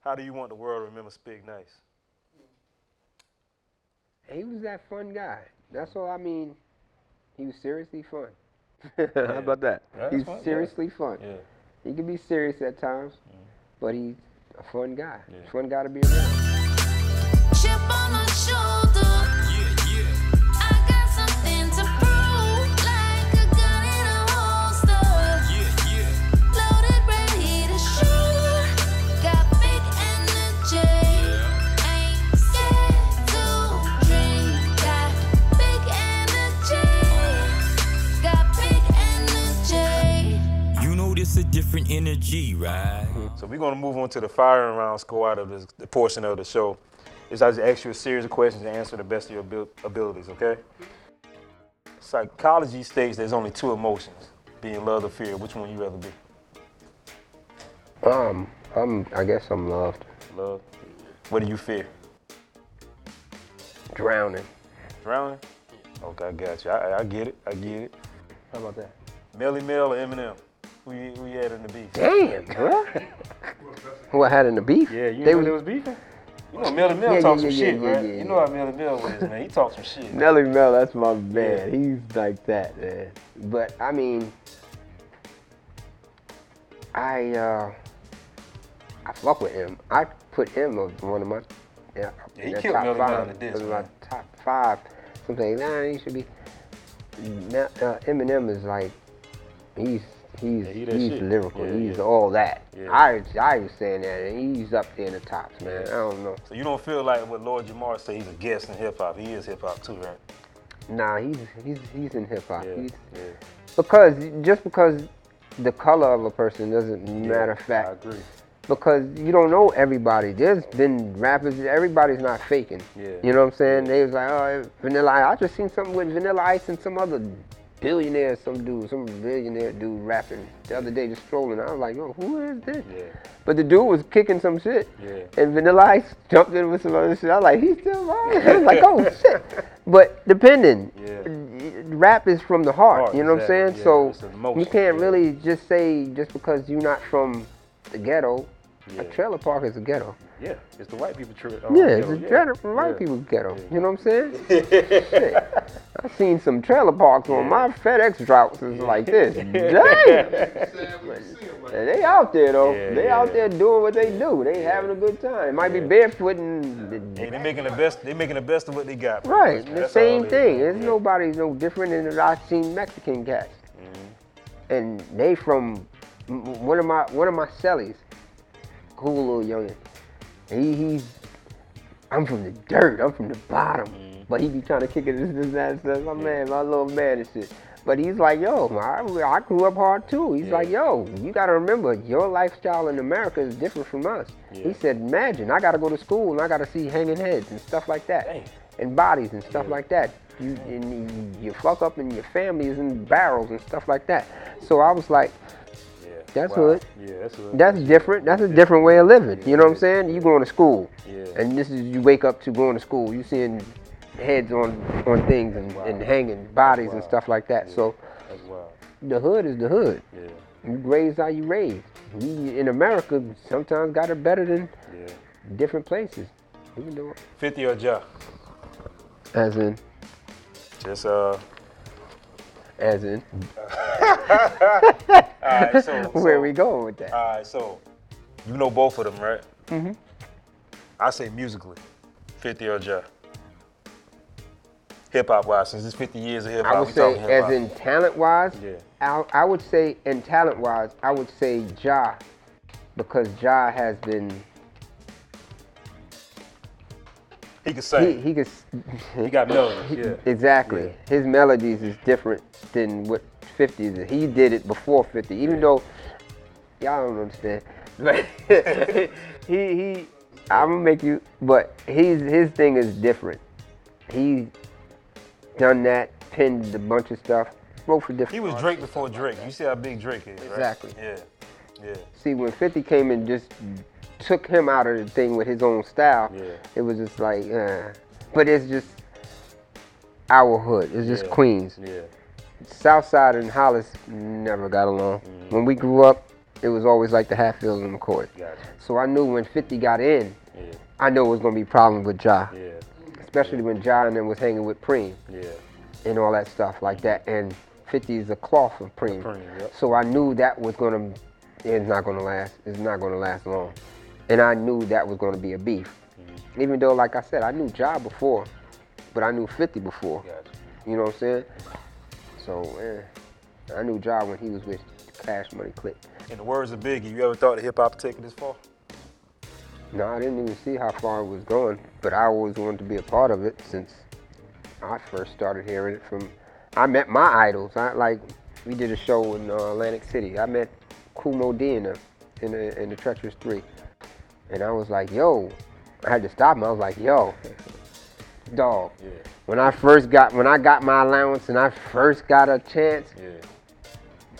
How do you want the world to remember Spigg Nice? He was that fun guy. That's all I mean. He was seriously fun. How about that? That's He's fun, yeah. seriously fun. Yeah. He can be serious at times, but he's a fun guy. Yeah. Fun guy to be around. Different energy, right? So we're gonna move on to the firing round squad of this, the portion of the show. Is I just ask you a series of questions and answer the best of your abil- abilities, okay? Psychology states there's only two emotions, being love or fear. Which one you rather be? Um, I'm. I guess I'm loved. Love. What do you fear? Drowning. Drowning? Okay, I got you. I, I get it. I get it. How about that? Melle Mel or Eminem? Who you, who had in the beef? Damn, bro. Who I had in the beef? Yeah, you They know was- they was beefing? You know Melle Mel Yeah, talk yeah, some yeah, shit, yeah, right? you yeah. know how Melle Mel is, man. He talk some shit. Melle Mel, that's my man. He's like that, man. But I mean, I uh, I fuck with him. I put him as one of my yeah. Yeah, he in killed top Melle Mel five. in the diss, It my top five. Something like, nah, he should be. Now, uh, Eminem is like, he's he's Yeah, he he's shit. lyrical. Yeah, he's all that. I I was saying that, and he's up there in the tops, man. I don't know. So you don't feel like what Lord Jamar say he's a guest in hip hop. He is hip hop too, right? Nah, he's he's he's in hip hop. Yeah, He's yeah. Because just because the color of a person doesn't matter of I agree. Because you don't know everybody. There's been rappers, everybody's not faking. Yeah. You know what I'm saying? They was like, oh, Vanilla Ice. I just seen something with Vanilla Ice and some other billionaire, some dude, some billionaire dude rapping the other day, just strolling. I was like, yo, who is this? Yeah. But the dude was kicking some shit. Yeah. And Vanilla Ice jumped in with some other shit. I was like, he's still alive. I was like, oh shit. But depending, Yeah. rap is from the heart. Heart, you know what I'm saying? Yeah, so you can't really just say just because you're not from the ghetto. A trailer park is a ghetto. Yeah, it's the white people. Tri- uh, yeah, it's ghetto, a ghetto from white yeah. people's ghetto. You know what I'm saying? Shit. I've seen some trailer parks on my FedEx routes is like this. Damn. And they out there though. Yeah, they yeah. out there doing what they do. They having a good time. It might be barefoot and Hey, they making the best. They making the best of what they got. pretty right. much. The That's same thing. There's man. nobody no different than I've seen Mexican cats. Mm-hmm. And they from one of my one of my cellies, cool little youngin. He he's I'm from the dirt. I'm from the bottom. Mm-hmm. But he be trying to kick it this this that stuff. My man, my little man and shit. But he's like, yo, I, I grew up hard too. He's Yeah. like, yo, you gotta remember, your lifestyle in America is different from us. Yeah. He said, imagine, I gotta go to school and I gotta see hanging heads and stuff like that, Dang. and bodies and stuff Yeah. like that. You, and you, you fuck up and your family is in barrels and stuff like that. So I was like, Yeah. That's wow. hood. Yeah, that's hood. that's different. That's a different way of living. You know what I'm saying? You going to school, Yeah. and this is you wake up to going to school. You seeing heads on on things and, and hanging bodies and stuff like that. So the hood is the hood. Yeah. You raised how you raised. We in America sometimes got it better than Yeah. different places. We can do it. Fifty or Ja? As in, Just uh. as in, right. So where we going with that? All right. So you know both of them, right? Mm-hmm. I say musically, Fifty or Ja. Hip hop wise, since it's 50 years of hip hop, I would say, talking hip hop. as in talent wise, Yeah. I, I would say, in talent wise, I would say Ja, because Ja has been, he can sing. he could, s- He, got melodies. Yeah. exactly. Yeah. His melodies is different than what 50 is. He did it before 50, even though, y'all don't understand, but he, he, I'm gonna make you, but he's, his thing is different. He's done that, pinned a bunch of stuff, wrote for different He was Drake before Drake. You see how big Drake is, right? Exactly. Yeah. Yeah. See, when 50 came and just took him out of the thing with his own style, Yeah. it was just like, uh. But it's just our hood. It's just Yeah. Queens. Yeah. Southside and Hollis never got along. Mm-hmm. When we grew up, it was always like the Hatfields and McCoys. Gotcha. So I knew when 50 got in, Yeah. I knew it was gonna be problems with Ja, Yeah. especially when Ja and then was hanging with Preem Yeah. and all that stuff like that. And 50 is the cloth of Preem. Preem, yep. So I knew that was gonna, it's not gonna last. It's not gonna last long. And I knew that was gonna be a beef. Mm-hmm. Even though, like I said, I knew Ja before, but I knew 50 before. Gotcha. You know what I'm saying? So, eh, I knew Ja when he was with Cash Money Click. In the words of Biggie, you ever thought that hip hop would take it this far? No, I didn't even see how far it was going, but I always wanted to be a part of it since I first started hearing it from. I met my idols. I like we did a show in uh, Atlantic City. I met Kool Moe Dee in the in the, in the Treacherous Three, and I was like, "Yo," I had to stop him. I was like, "Yo, dog." Yeah. When I first got when I got my allowance and I first got a chance, Yeah.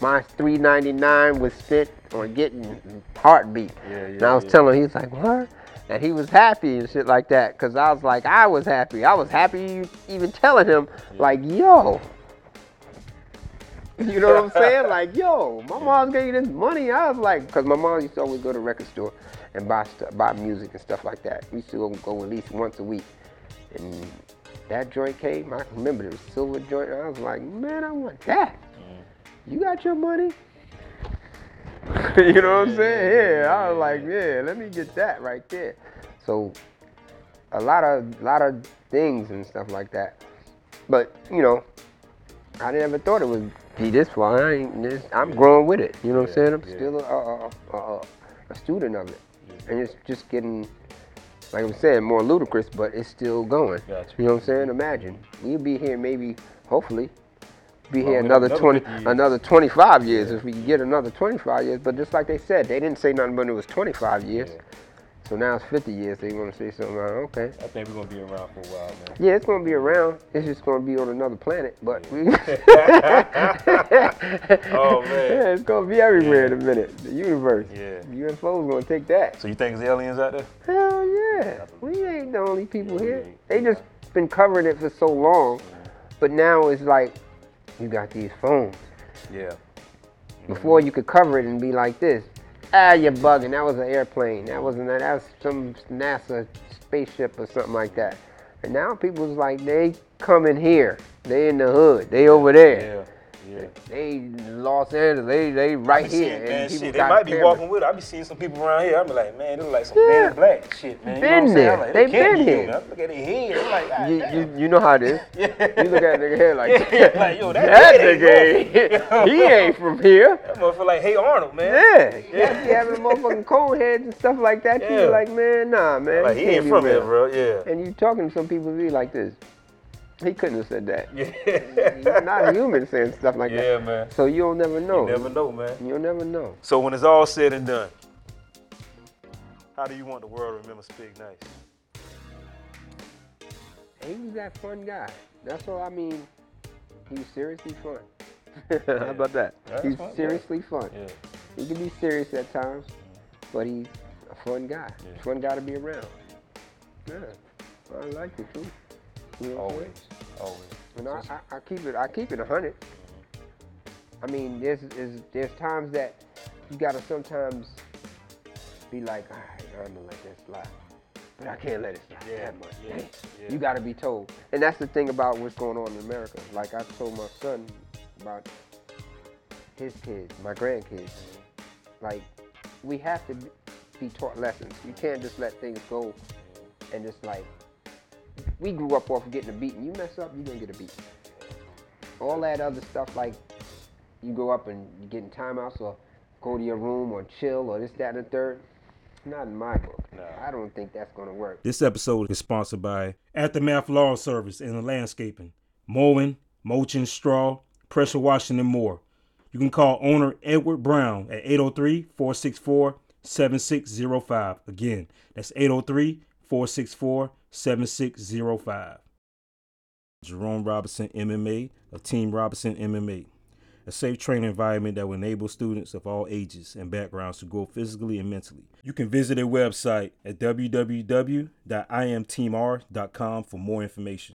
my 399 was spent on getting heartbeat. Yeah, and I was yeah. telling him, he was like, what? And he was happy and shit like that. Cause I was like, I was happy. I was happy even telling him, like, yo. You know what I'm saying? Like, yo, my mom's gave you this money. I was like, cause my mom used to always go to the record store and buy stuff, buy music and stuff like that. We used to go, go at least once a week. And that joint came, I remember was silver joint. I was like, man, I want that. Mm. You got your money? you know what I'm saying? Yeah, I was like, yeah, let me get that right there. So a lot of lot of things and stuff like that. But you know, I never thought it would be this far. I ain't, this, I'm growing with it. You know what I'm saying? I'm yeah. still a, a, a, a, a student of it, and it's just getting, like I'm saying, more ludicrous, but it's still going. Gotcha. You know what I'm saying? Imagine we'll be here maybe, hopefully, be Well, here we another 20, another 50 years. another 25 years if we can get another 25 years. But just like they said, they didn't say nothing but it was 25 years. Yeah. So now it's 50 years. They want to say something like, okay. I think we're gonna be around for a while, man. Yeah, it's gonna be around. It's just gonna be on another planet, but we. Oh, man. Yeah, it's gonna be everywhere in a minute. The universe. Yeah. UFO's gonna take that. So you think there's aliens out there? Hell yeah. We ain't the only people here. They just been covering it for so long, but now it's like you got these phones. Yeah. Before you could cover it and be like this. Ah, you're bugging. That was an airplane. That wasn't that. That was some NASA spaceship or something like that. And now people's like, they coming here. They in the hood. They over there. Yeah. They in Los Angeles. They they right here. man, people. They might be cameras. walking with it. I be seeing some people around here. I be like, man, they look like some Yeah. black shit, man. You Been what there. Like, They can't been be here. I Look at their head. I'm like, You, ah, you, you know how it is. Yeah. You look at nigga head like, Yeah, like, yo, that that nigga he ain't from here. That motherfucker like, hey Arnold, man. Yeah, yeah. be having motherfucking cone heads and stuff like that. You Yeah. be like, man, nah, man. Like you he ain't from here, bro. Yeah. And you talking to some people be like this. He couldn't have said that. Yeah. You're not human saying stuff like Yeah, that. Yeah, man. So you'll never know. You never know, man. You'll never know. So when it's all said and done, how do you want the world to remember Spigg Nice? He was that fun guy. That's all I mean. He was seriously fun. How about that? He's fun, yeah. seriously fun. Yeah. He can be serious at times, but he's a fun guy. Yeah. Fun guy to be around. Yeah, I like it too. You know I'm Always. Always. And I, I, I keep it. I keep it a hundred. I mean, there's, there's there's times that you gotta sometimes be like, all right, I'm gonna let this slide, but I can't let it slide Yeah, that much. yeah, yeah. You gotta be told, and that's the thing about what's going on in America. Like I told my son about his kids, my grandkids. Mm-hmm. Like we have to be taught lessons. You can't just let things go and just like we grew up off getting a beating. You mess up, you're gonna get a beating. All that other stuff like you go up and you getting timeouts or go to your room or chill or this, that, and the third. Not in my book. No. I don't think that's gonna work. This episode is sponsored by Aftermath Lawn Service and Landscaping, mowing, mulching, straw, pressure washing, and more. You can call owner Edward Brown at 803 464 7605. Again, that's 803 464 7605. Jerome Robinson MMA of Team Robinson MMA, a safe training environment that will enable students of all ages and backgrounds to grow physically and mentally. You can visit their website at www.imteamr.com for more information.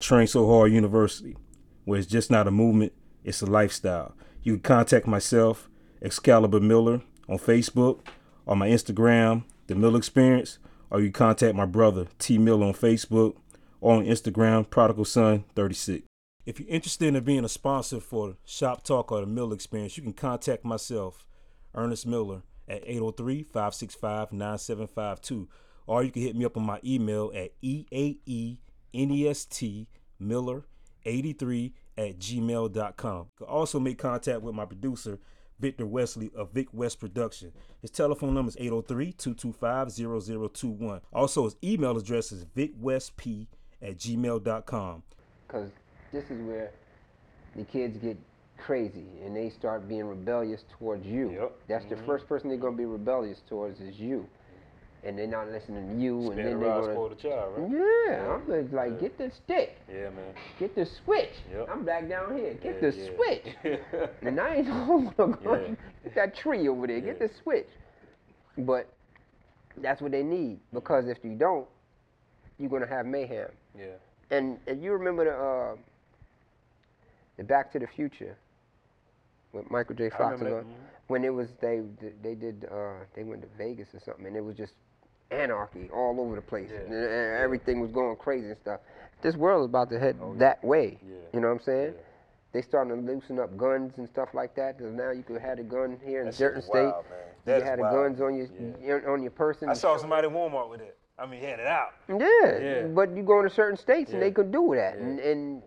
Train So Hard University, where it's just not a movement, it's a lifestyle. You can contact myself Excalibur Miller on Facebook on my Instagram, The Miller Experience, or you contact my brother T Miller on Facebook or on Instagram, Prodigal Son 36. If you're interested in being a sponsor for Shop Talk or the Miller Experience, you can contact myself, Ernest Miller, at 803-565-9752. Or you can hit me up on my email at E eaenestmiller83 at gmail.com. You can also make contact with my producer, Victor Wesley of Vic West Production. His telephone number is 803-225-0021. Also, his email address is vicwestp at gmail.com. Because this is where the kids get crazy and they start being rebellious towards you. Yep. That's the mm-hmm. first person they're going to be rebellious towards is you. And they're not listening to you. And then the they're spoil the child, right? Yeah, I'm just like, get the stick, Yeah, man. get the switch. Yep. I'm back down here. Get Yeah, the yeah. switch. and I ain't gonna go Yeah. get that tree over there. Get the switch. But that's what they need because if you don't, you're gonna have mayhem. yeah. And if you remember the uh, the Back to the Future with Michael J. Fox remember and that, all- mhm. when it was they they did uh, they went to Vegas or something and it was just anarchy all over the place Yeah. and, and everything was going crazy and stuff. This world is about to head oh, that way. Oh, Yeah. You know what I'm saying? Yeah. They starting to loosen up guns and stuff like that. Cause now you can have a gun here in certain states. You had the guns on your, Yeah. on your person. I saw somebody at Walmart with it. I mean, he had it out. Yeah, Yeah. but you go into certain states and they can do that, Yeah. and, and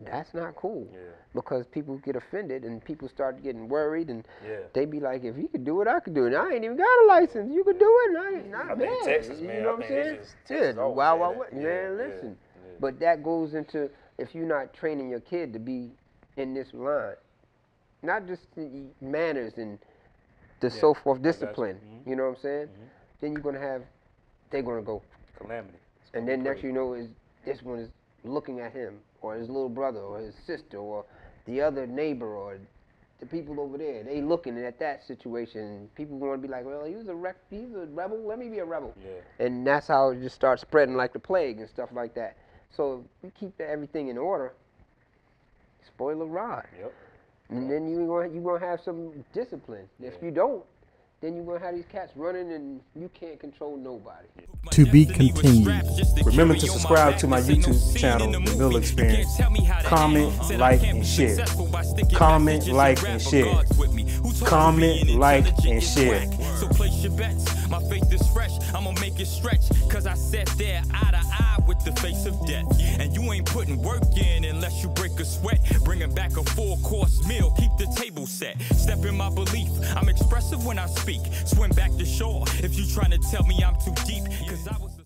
that's not cool. Yeah. Because people get offended and people start getting worried, and Yeah. they be like, "If you could do it, I could do it. I ain't even got a license. You could do it. And I ain't not I bad." Texas, you know I what I'm saying? Yeah, Texas the always wild, say wild that. west. Yeah, Man, listen. yeah. But that goes into if you're not training your kid to be in this line, not just the manners and the so forth got you. discipline. Mhm. You know what I'm saying? Then you're gonna have, they're gonna go Calamity. It's and then next you know is this one is looking at him or his little brother or his sister or the other neighbor or the people over there. They looking at that situation. People going to be like, well, he was a rec- he's a rebel. Let me be a rebel. Yeah. And that's how it just starts spreading like the plague and stuff like that. So if we keep everything in order. Spoiler rod. Yep. And then you going you gonna have some discipline. If you don't, then you're gonna have these cats running and you can't control nobody. To be continued. Remember to subscribe to my YouTube channel, The Mill Experience. Comment, like, and share. Comment, like, and share. Comment, like, and share. So place your bets. My faith is fresh. I'ma make it stretch. Cause I sat there eye to eye with the face of death. And you ain't putting work in unless you break a sweat. Bringing back a full course meal. Keep the table set. Step in my belief. I'm expressive when I speak. Swim back to shore. If you trying to tell me I'm too deep,